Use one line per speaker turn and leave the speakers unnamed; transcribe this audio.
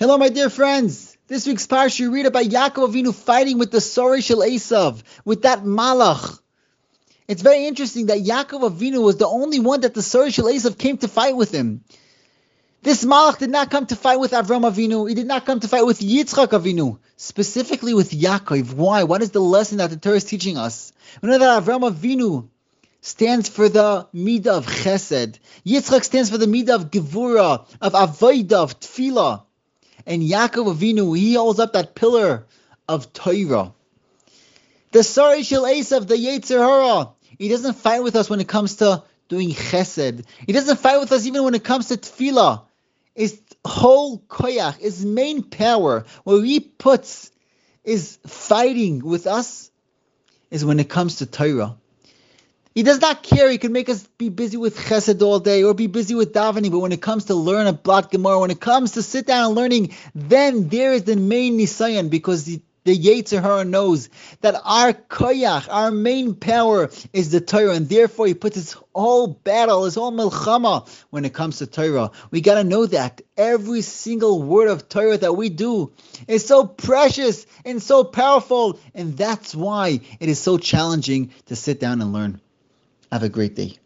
Hello, my dear friends. This week's parsha you read about Yaakov Avinu fighting with the Sori Shel Esav, with that Malach. It's very interesting that Yaakov Avinu was the only one that the Sori Shel Esav came to fight with him. This Malach did not come to fight with Avram Avinu. He did not come to fight with Yitzchak Avinu, specifically with Yaakov. Why? What is the lesson that the Torah is teaching us? We know that Avram Avinu stands for the midah of Chesed. Yitzchak stands for the midah of Gevura, of Avodah, of Tefillah. And Yaakov Avinu, he holds up that pillar of Torah. The Sari Shel Esav, the Yetzer Hara, he doesn't fight with us when it comes to doing Chesed. He doesn't fight with us even when it comes to Tefillah. His whole koyach, his main power, where he puts is fighting with us, is when it comes to Torah. He does not care. He can make us be busy with chesed all day or be busy with davening. But when it comes to learn a blot gemara, when it comes to sit down and learning, then there is the main nisayan because the, the Yetzer Hara knows that our koyach, our main power, is the Torah, and therefore he puts his whole battle, his whole milchama when it comes to Torah. We gotta know that every single word of Torah that we do is so precious and so powerful, and that's why it is so challenging to sit down and learn. Have a great day.